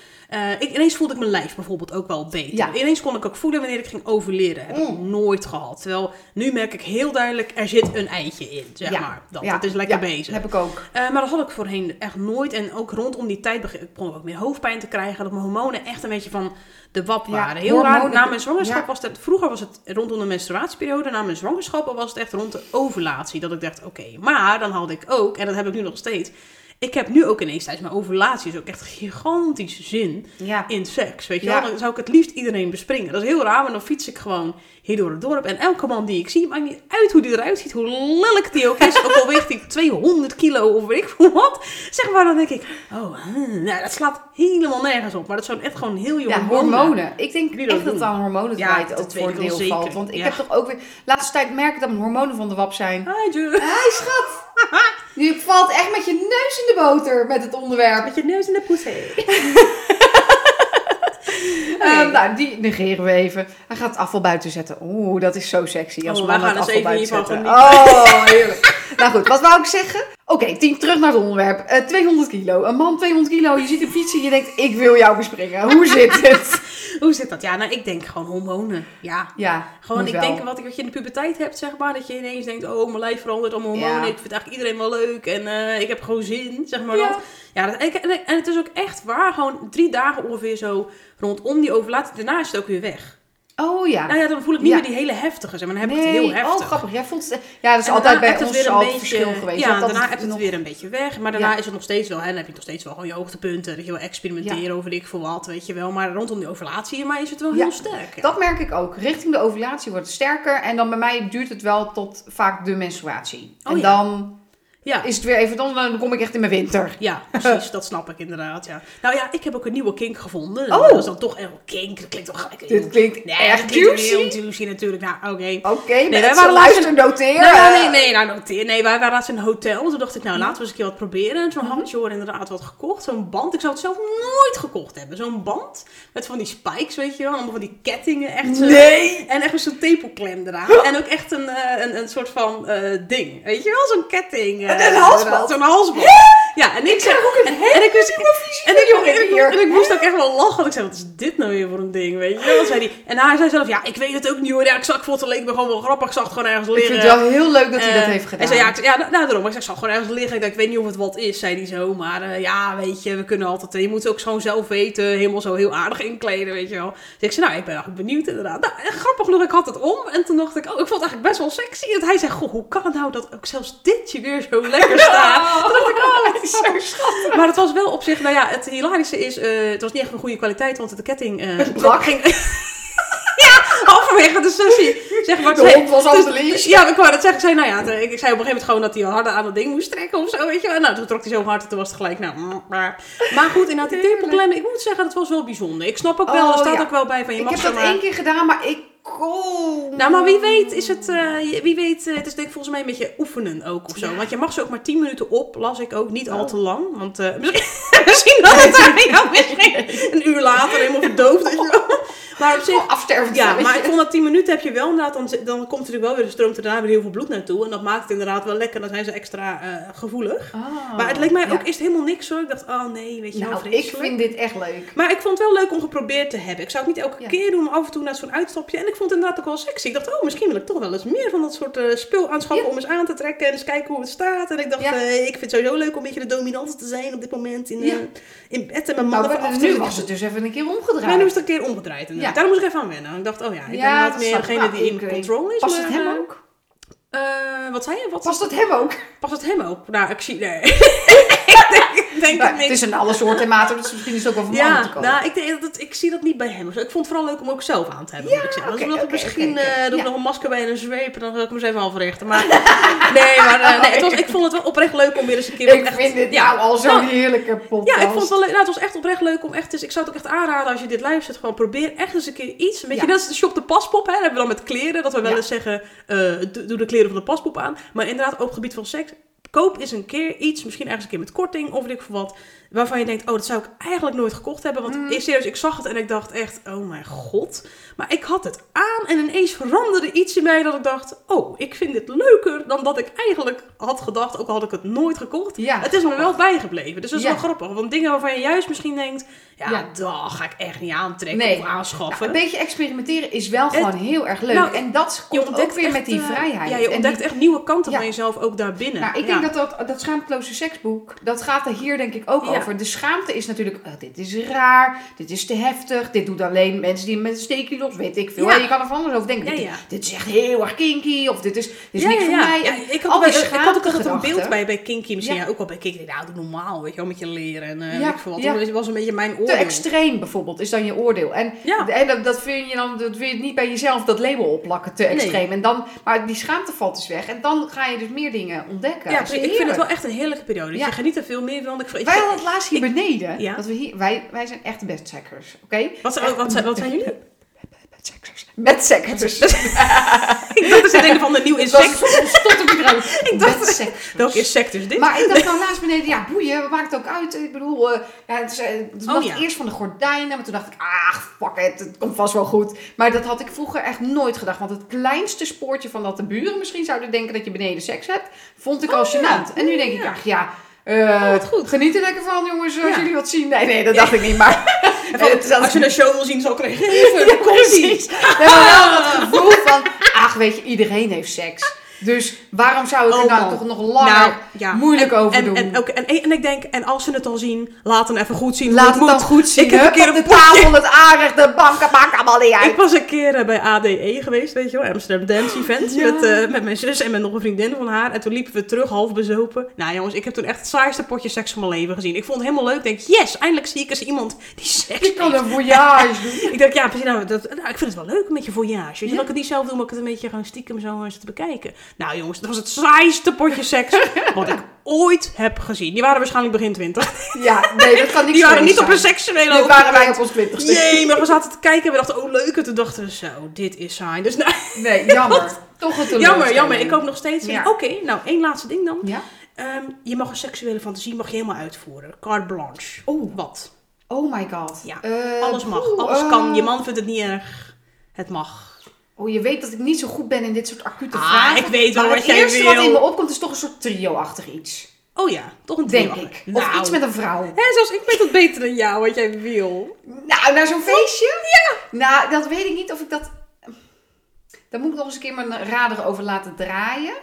A: Ik, ineens voelde ik mijn lijf bijvoorbeeld ook wel beter.
B: Ja.
A: Ineens kon ik ook voelen wanneer ik ging overleren. Heb ik
B: Mm.
A: nooit gehad. Terwijl nu merk ik heel duidelijk, er zit een eitje in, zeg
B: Ja.
A: maar. Dat,
B: ja,
A: dat is lekker
B: ja,
A: bezig.
B: heb ik ook.
A: Eh, maar dat had ik voorheen echt nooit. En ook rondom die tijd begon ik ook meer hoofdpijn te krijgen. Dat mijn hormonen echt een beetje van de wap waren. Heel raar. Na mijn zwangerschap was het... Vroeger was het rondom de menstruatieperiode. Na mijn zwangerschap was het echt rond de ovulatie. Dat ik dacht, oké. Maar dan had ik ook, en dat heb ik nu nog steeds... ik heb nu ook ineens tijdens mijn ovulatie ook echt gigantische zin
B: Ja.
A: in seks. Weet je
B: Ja.
A: wel, dan zou ik het liefst iedereen bespringen. Dat is heel raar, maar dan fiets ik gewoon hier door het dorp. En elke man die ik zie, maakt niet uit hoe die eruit ziet, hoe lelijk die ook is. ook al weegt hij 200 kilo of weet ik veel wat. Zeg maar, dan denk ik, oh, huh, nou, dat slaat helemaal nergens op. Maar dat zijn echt gewoon heel jonge
B: Ja, hormonen. Ik denk
A: Die
B: echt dat het aan hormonen
A: Ja,
B: draait
A: dat
B: ook voor een deel
A: zeker.
B: valt. Want ik heb toch ook weer... Laatste tijd merk ik dat mijn hormonen van de wap zijn.
A: Hi.
B: Hi schat! Je valt echt met je neus in de boter met het onderwerp.
A: Met je neus in de poes.
B: Ehm, nou, die negeren we even. Hij gaat het afval buiten zetten. Oeh, dat is zo sexy. Als
A: Oh, wij gaan
B: het afval buiten zetten. Oh, heerlijk. nou goed, wat wou ik zeggen? Oké, team, terug naar het onderwerp. Eh, 200 kilo. Een man 200 kilo. Je ziet hem fietsen. Je denkt, ik wil jou bespringen. Hoe zit het?
A: Hoe zit dat? Ja, nou, ik denk gewoon hormonen. Ja.
B: Ja,
A: Gewoon, ik denk wat, wat je in de puberteit hebt, zeg maar. Dat je ineens denkt, oh, mijn lijf verandert allemaal hormonen.
B: Ja.
A: Ik vind eigenlijk iedereen wel leuk. En eh, ik heb gewoon zin, zeg maar
B: Ja.
A: dat. Ja, dat, en, het is ook echt waar. Gewoon drie dagen ongeveer zo rondom die ovulatie. Daarna is het ook weer weg.
B: Oh ja.
A: Nou ja, dan voel ik niet
B: Ja.
A: meer die hele heftige, zeg maar. Dan heb ik het heel heftig.
B: oh grappig. Jij vond het... Ja, dat is
A: En
B: altijd bij
A: het
B: ons
A: weer een
B: al het
A: beetje-
B: verschil geweest.
A: Ja, daarna heb je het
B: nog-
A: weer een beetje weg. Maar daarna
B: Ja.
A: is het nog steeds wel, hè, dan heb je nog steeds wel gewoon je hoogtepunten. Dat je wil experimenteren over dik voor wat, weet je wel. Maar rondom die ovulatie, maar is het wel heel sterk.
B: Dat merk ik ook. Richting de ovulatie wordt het sterker. En dan bij mij duurt het wel tot vaak de menstruatie.
A: Oh
B: en
A: ja.
B: dan
A: ja.
B: is het weer even... Dan, dan kom ik echt in mijn winter.
A: Ja, precies, dat snap ik inderdaad. Ja. Nou ja, ik heb ook een nieuwe kink gevonden.
B: Oh.
A: Dat is dan toch heel kink. Dat klinkt toch gelijk.
B: Dit klinkt
A: nee,
B: echt
A: dat klinkt
B: juicy.
A: heel juicy natuurlijk. Nou, oké.
B: Oké,
A: wij
B: mensen,
A: waren
B: luister, noteer.
A: Nee, nee, nee, nee, nou, noteer. nee, wij waren laatst in een hotel. Toen dacht ik, nou, laten we eens een keer wat proberen. En toen had Jor inderdaad wat gekocht. Zo'n band. Ik zou het zelf nooit gekocht hebben. Zo'n band met van die spikes, weet je wel. Allemaal van die kettingen. Echt zo.
B: Nee!
A: En echt zo'n tepelklem eraan. En ook echt een, eh, een, een soort van eh, ding. Weet je wel? Zo'n ketting. Eh,
B: Een halsband?
A: Ja, en ik,
B: krijg ook een
A: en, en ik wist, en ik, en, ik, en ik moest ook echt wel lachen. Want ik zei, wat is dit nou weer voor een ding, weet je wel? Zei die, en hij zei zelf, ja, ik weet het ook niet hoor. Ja, ik zag, ik het leek me gewoon wel grappig. Ik zag het gewoon ergens
B: Ik
A: liggen.
B: vind het wel heel leuk dat hij dat
A: Eh,
B: heeft gedaan.
A: Hij zei, ja, ik, ja, nou, daarom. Ik zei, ik zag gewoon ergens liggen. Ik dacht, ik weet niet of het wat is, zei hij zo. Maar eh, ja, weet je, we kunnen altijd... Je moet het ook gewoon zelf weten. Helemaal zo heel aardig inkleden, weet je wel. Dus ik zei, nou, ik ben eigenlijk benieuwd inderdaad. Nou, en grappig genoeg, ik had het om. En toen dacht ik, oh, ik vond het eigenlijk best wel sexy. En hij zei, goh, hoe kan het nou dat ook zelfs dit je weer zo lekker staat? Toen dacht ik, oh, is zo schattig. Maar het was wel op zich, nou ja, het hilarische is... eh, het was niet echt een goede kwaliteit, want de ketting... eh,
B: brak.
A: ging... ja, halverwege de sessie. Zeg maar,
B: De
A: zei-
B: hond was
A: dus-
B: de leash.
A: Ja, ik wou dat zeggen. Ik zei, nou ja, ik, ik zei op een gegeven moment gewoon dat hij harder aan dat ding moest trekken of zo, weet je wel. Nou, toen trok hij zo hard en toen was het gelijk, nou, mm, maar. Maar goed, inderdaad, die tepelklemmen, ik moet zeggen, dat was wel bijzonder. Ik snap ook wel,
B: Oh,
A: er staat
B: ja.
A: ook wel bij van je
B: Ik
A: mag
B: heb
A: zo
B: dat
A: maar...
B: één keer gedaan, maar ik...
A: Nou, maar wie weet is het, eh, wie weet, eh, het is denk ik volgens mij een beetje oefenen ook of zo.
B: Ja.
A: Want je mag ze ook maar 10 minuten op, las ik ook, niet al
B: Oh.
A: te lang. Want eh, misschien, misschien dat het misschien een uur later helemaal verdoofd is. Maar op zich,
B: Oh, afsterven.
A: ja, maar ik vond dat 10 minuten heb je wel inderdaad, dan, dan komt natuurlijk wel weer, de stroomt er daarna weer heel veel bloed naartoe. En dat maakt het inderdaad wel lekker, dan zijn ze extra gevoelig.
B: Oh,
A: maar het leek mij
B: ja.
A: ook eerst helemaal niks hoor. Ik dacht, oh nee, weet je wel,
B: Nou, ik vind dit echt leuk.
A: Maar ik vond het wel leuk om geprobeerd te hebben. Ik zou het niet elke
B: Ja.
A: keer doen, maar af en toe naar zo'n uitstapje. En ik vond het inderdaad ook wel sexy. Ik dacht, oh, misschien wil ik toch wel eens meer van dat soort eh, spul aanschaffen
B: Ja.
A: om eens aan te trekken en eens kijken hoe het staat. En ik dacht,
B: Ja.
A: eh, ik vind het sowieso leuk om een beetje de dominante te zijn op dit moment in, eh, in bed en mijn
B: Nou,
A: man
B: maar
A: af
B: nu was het dus even een keer omgedraaid.
A: Maar nu is het een keer omgedraaid.
B: Ja.
A: Daar moest ik even aan wennen. Ik dacht, oh ja, ik ben wat meer degene
B: Nou,
A: die in control is.
B: Past het hem ook?
A: wat zei je? Wat
B: Past het hem ook?
A: Past het hem ook? Nou, ik zie... Nee. ik denk, ik denk het
B: het is een alle soorten en maten, dus misschien is het ook wel voor mannen te
A: Ja,
B: kopen.
A: nou, ik, denk dat, ik zie dat niet bij hem. Ik vond het vooral leuk om ook zelf aan te hebben,
B: Ja,
A: moet ik zeggen. dus dat misschien eh, doe ik
B: Ja.
A: nog een masker bij en een zweep en dan ga ik hem eens even africhten. Maar nee, maar eh, nee, het was, ik vond het wel oprecht leuk om weer eens een keer...
B: ik
A: echt-
B: vind dit
A: ja,
B: nou al zo'n
A: nou,
B: heerlijke podcast.
A: ja, ik vond het wel leuk. Nou, het was echt oprecht leuk om echt eens... Ik zou het ook echt aanraden als je dit luistert. Gewoon probeer echt eens een keer iets. Beetje
B: Ja.
A: net als de shop de paspop. Hè. Dat hebben we dan met kleren. Dat we wel
B: Ja.
A: eens zeggen, eh, doe de kleren van de paspop aan. Maar inderdaad, ook op het gebied van seks. Koop eens een keer iets. Misschien ergens een keer met korting of weet ik veel wat. Waarvan je denkt, oh, dat zou ik eigenlijk nooit gekocht hebben. Want
B: Mm.
A: serieus, ik zag het en ik dacht echt, oh mijn god. Maar ik had het aan en ineens veranderde iets in mij dat ik dacht, oh, ik vind dit leuker dan dat ik eigenlijk had gedacht. Ook al had ik het nooit gekocht.
B: Ja,
A: Het is me wel bijgebleven. Dus dat is
B: Ja.
A: wel grappig. Want dingen waarvan je juist misschien denkt, ja,
B: Ja.
A: dat ga ik echt niet aantrekken
B: Nee.
A: of aanschaffen.
B: een beetje experimenteren is wel gewoon heel erg leuk.
A: Nou,
B: en dat
A: je
B: komt ook
A: ontdekt
B: weer met die
A: eh,
B: vrijheid.
A: Ja, je ontdekt
B: die-
A: echt nieuwe kanten van jezelf ook daarbinnen.
B: Nou, ik
A: ja.
B: Denk dat, dat dat schaamteloze seksboek, dat gaat er hier denk ik ook
A: Ja.
B: over. De schaamte is natuurlijk, eh, dit is raar, dit is te heftig, dit doet alleen mensen die met een steekje los, weet ik veel.
A: Ja.
B: Je kan er van alles over denken. Dit-. Dit is echt heel erg kinky, of dit is, dit is niks voor mij.
A: Ik had, bij- ik had ook altijd een beeld bij, bij Kinky. Misschien ook wel bij Kinky. Nou, doe normaal, weet je wel, met je leren. En weet ik veel wat. Dat was een beetje mijn
B: Te
A: oordeel.
B: extreem bijvoorbeeld is dan je oordeel. En, dat, dat vind je dan, dat wil je niet bij jezelf dat label opplakken, te extreem. En dan, maar die schaamte valt dus weg. En dan ga je dus meer dingen ontdekken.
A: Ja, Ik vind het wel echt een heerlijke periode. Dus
B: Ja.
A: je geniet er veel meer van. Ik, ik,
B: Wij hadden het laatst hier beneden.
A: Ja.
B: Dat we hier, wij, wij zijn echt de oké?
A: wat, wat, wat zijn jullie?
B: Bestsekkers. Bestsekkers.
A: ik dacht, er zit een van de nieuw
B: Dat
A: insect.
B: stond op je
A: Ik dacht-. Welk insect is dit?
B: Maar ik dacht nou laatst beneden, ja boeien, maakt het ook uit? Ik bedoel, eh, ja, het, is, eh, was
A: Oh, ja.
B: eerst van de gordijnen, maar toen dacht ik, ah, fuck it, het komt vast wel goed. Maar dat had ik vroeger echt nooit gedacht, want het kleinste spoortje van dat de buren misschien zouden denken dat je beneden seks hebt, vond ik al
A: Oh, ja.
B: gênant. En nu denk ik, ach ja, eh,
A: wat goed.
B: geniet er lekker van jongens, als jullie wat zien. Nee, nee, dat dacht ik niet, maar...
A: Van,
B: het
A: als je een show wil zien, zal ik er geven.
B: Ja, precies. Maar wel dat gevoel van, ach weet je, iedereen heeft seks. Dus waarom zou ik er
A: Oh,
B: nou toch nog langer
A: Nou, ja.
B: moeilijk
A: en,
B: over
A: en,
B: doen?
A: En, ook- en, en ik denk, en als ze het al zien, laat dan even goed zien
B: Laat het
A: het
B: dan goed zien.
A: Ik heb een keer
B: op de tafel, het aardig, de banken, maakt allemaal niet uit.
A: Ik was een keer eh, bij ADE geweest, weet je wel, Amsterdam Dance Event.
B: Ja.
A: Met, eh, met mijn zus en met nog een vriendin van haar. En toen liepen we terug, half bezopen. Nou jongens, ik heb toen echt het saaiste potje seks van mijn leven gezien. Ik vond het helemaal leuk. Ik denk, yes, eindelijk zie ik eens iemand die seks
B: Ik kan een voyage doen.
A: Ik dacht, ja, precies, nou, dat, nou, ik vind het wel leuk met je voyage. Weet je,
B: Ja.
A: dat ik het niet zelf doe, maar ik het een beetje gewoon stiekem zo eens te bekijken. Nou jongens, dat was het saaiste potje seks wat ik ooit heb gezien. Die waren waarschijnlijk begin twintig.
B: Ja, nee, dat kan niet
A: Die waren niet op een seksuele
B: Dit waren wij op ons twintigste.
A: Nee, maar we zaten te kijken en we dachten, oh leuk. En toen dachten we, zo, dit is saai. Dus nou,
B: Nee, jammer. Toch een
A: jammer, jammer. Ik hoop nog steeds.
B: Ja.
A: Oké, nou, één laatste ding dan.
B: Ja?
A: Ehm, je mag een seksuele fantasie mag je helemaal uitvoeren. Carte blanche.
B: Oeh.
A: Wat?
B: Oh my god.
A: Ja,
B: Eh,
A: Alles mag. Alles
B: eh,
A: kan. Je man vindt het niet erg. Het mag.
B: Oh, je weet dat ik niet zo goed ben in dit soort acute
A: Ah,
B: vragen.
A: ik weet wel
B: maar
A: wat
B: het
A: jij
B: eerste
A: wil.
B: wat in me opkomt is toch een soort trio-achtig iets.
A: Oh ja, toch een
B: Denk
A: trio.
B: ik. Of
A: Nou.
B: iets met een vrouw.
A: Hè, zelfs ik weet het beter dan jou, wat jij wil.
B: Nou, naar zo'n feestje? Ja. Nou, dat weet ik niet of ik dat... Daar moet ik nog eens een keer mijn radar over laten draaien.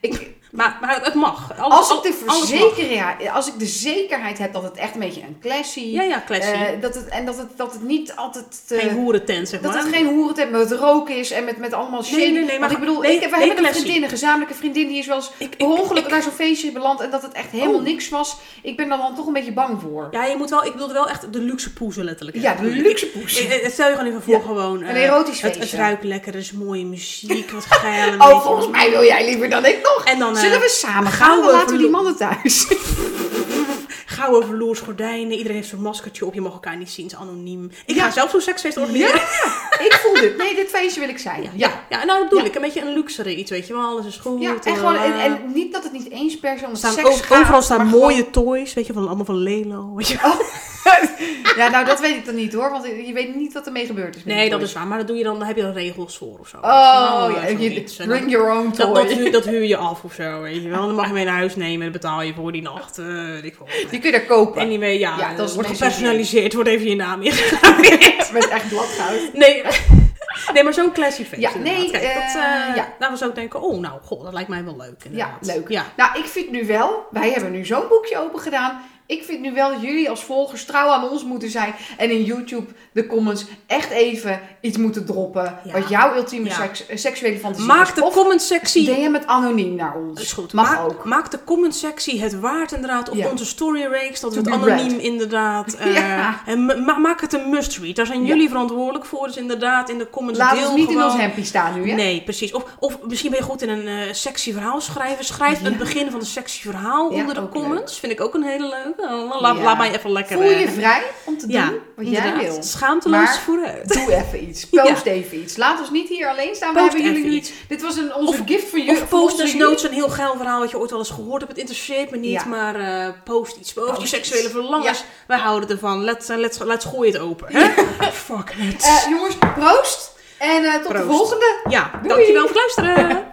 B: Ik,
A: Maar, maar het mag. Alles,
B: als, ik de
A: alles mag.
B: verzeker, ja, als ik de zekerheid heb dat het echt een beetje een classy...
A: Ja, ja, classy.
B: eh, dat het, en dat het, dat het niet altijd... te-
A: Geen hoerentent, zeg
B: dat
A: maar.
B: het geen hoerentent met rook is en met, met allemaal shit.
A: Nee, nee, nee, maar
B: Want ik bedoel,
A: nee,
B: ik, we
A: nee,
B: hebben een vriendin, een gezamenlijke vriendin, die is wel eens
A: Ik- ik-
B: per ongeluk
A: ik-
B: naar zo'n feestje beland en dat het echt helemaal
A: Oh.
B: niks was. Ik ben daar dan toch een beetje bang voor.
A: Ja, je moet wel, ik wilde wel echt de luxe poezen letterlijk.
B: Ja, de luxe
A: ik- Stel je gewoon even voor
B: Ja,
A: gewoon...
B: een
A: eh,
B: erotisch
A: het, het
B: feestje.
A: ruikt lekker, er is mooie muziek, wat geil.
B: Oh, volgens mij wil jij liever dan ik nog.
A: En dan eh,
B: Zullen we samen gaan?
A: gouden
B: Dan laten we die mannen thuis.
A: gouden vloers, gordijnen, iedereen heeft zo'n maskertje op, je mag elkaar niet zien, het is anoniem. Ik
B: Ja.
A: ga zelf zo'n seksfeest organiseren.
B: ik voel dit. Nee, dit feestje wil ik zijn. Ja.
A: Ja, ja nou dat bedoel
B: Ja.
A: ik. Een beetje een luxere iets, weet je wel. Alles is goed.
B: Ja, en, gewoon, en,
A: eh,
B: en niet dat het niet eens per se om
A: er
B: seks gaat,
A: overal staan mooie toys, weet je, van, allemaal van Lelo. Weet je. wel.
B: gewoon- ja, nou dat weet ik dan niet hoor, want je weet niet wat ermee gebeurd is.
A: Nee, dat is waar, maar dat doe je dan, daar heb je dan regels voor of zo.
B: Oh,
A: Nou,
B: ja, je, bring your own toy.
A: Dat, dat, huur, dat huur je af of zo, weet je wel. Dan mag je mee naar huis nemen en dan betaal je voor die nacht. eh, ik.
B: Die kun je daar kopen.
A: Anyway, ja,
B: Ja, dat is
A: wordt gepersonaliseerd, wordt even je naam in.
B: Met echt bladgoud.
A: Nee, nee maar zo'n classy feest.
B: Ja, nee,
A: Kijk, dat,
B: eh,
A: eh,
B: ja.
A: Daar was ook denken, oh nou, goh, dat lijkt mij wel leuk.
B: Ja, leuk.
A: Ja.
B: Nou, ik vind nu wel, wij hebben nu zo'n boekje open gedaan. Ik vind nu wel dat jullie als volgers trouw aan ons moeten zijn. En in YouTube de comments echt even iets moeten droppen.
A: Ja.
B: Wat jouw ultieme
A: Ja.
B: seks- seksuele fantasie
A: Maak
B: is.
A: de comment sectie
B: DM het anoniem naar ons.
A: Dat is goed.
B: Mag
A: maak,
B: ook.
A: maak de comment sectie het waard inderdaad op
B: Ja.
A: onze story reeks. Dat we het anoniem
B: read.
A: inderdaad. eh,
B: Ja.
A: En ma- maak het een must read. Daar zijn jullie verantwoordelijk voor. Dus inderdaad in de comments
B: Laat
A: deel
B: ons niet in ons hempie staan nu, hè?
A: Nee, precies. Of, of misschien ben je goed in een eh sexy verhaal schrijven. Schrijf het begin van een sexy verhaal onder de comments. Vind ik ook een hele leuke. Laat,
B: Ja.
A: laat mij even lekker...
B: Voel je
A: eh,
B: vrij om te doen
A: ja,
B: wat jij wil.
A: Schaamteloos
B: Maar-
A: vooruit.
B: Doe even iets. Post even iets. Laat ons niet hier alleen staan. We hebben jullie
A: iets.
B: Dit was een, onze
A: Of-
B: gift voor jullie.
A: Of post
B: onze
A: dus een heel geil verhaal wat je ooit wel eens gehoord hebt. Het interesseert me niet, maar eh, post iets. Post, je seksuele verlangens. Wij houden ervan. Let's, uh, let's, let's gooien het open. Hè? Fuck it.
B: Jongens, proost. En tot de volgende.
A: ja,
B: doei.
A: dankjewel voor het luisteren.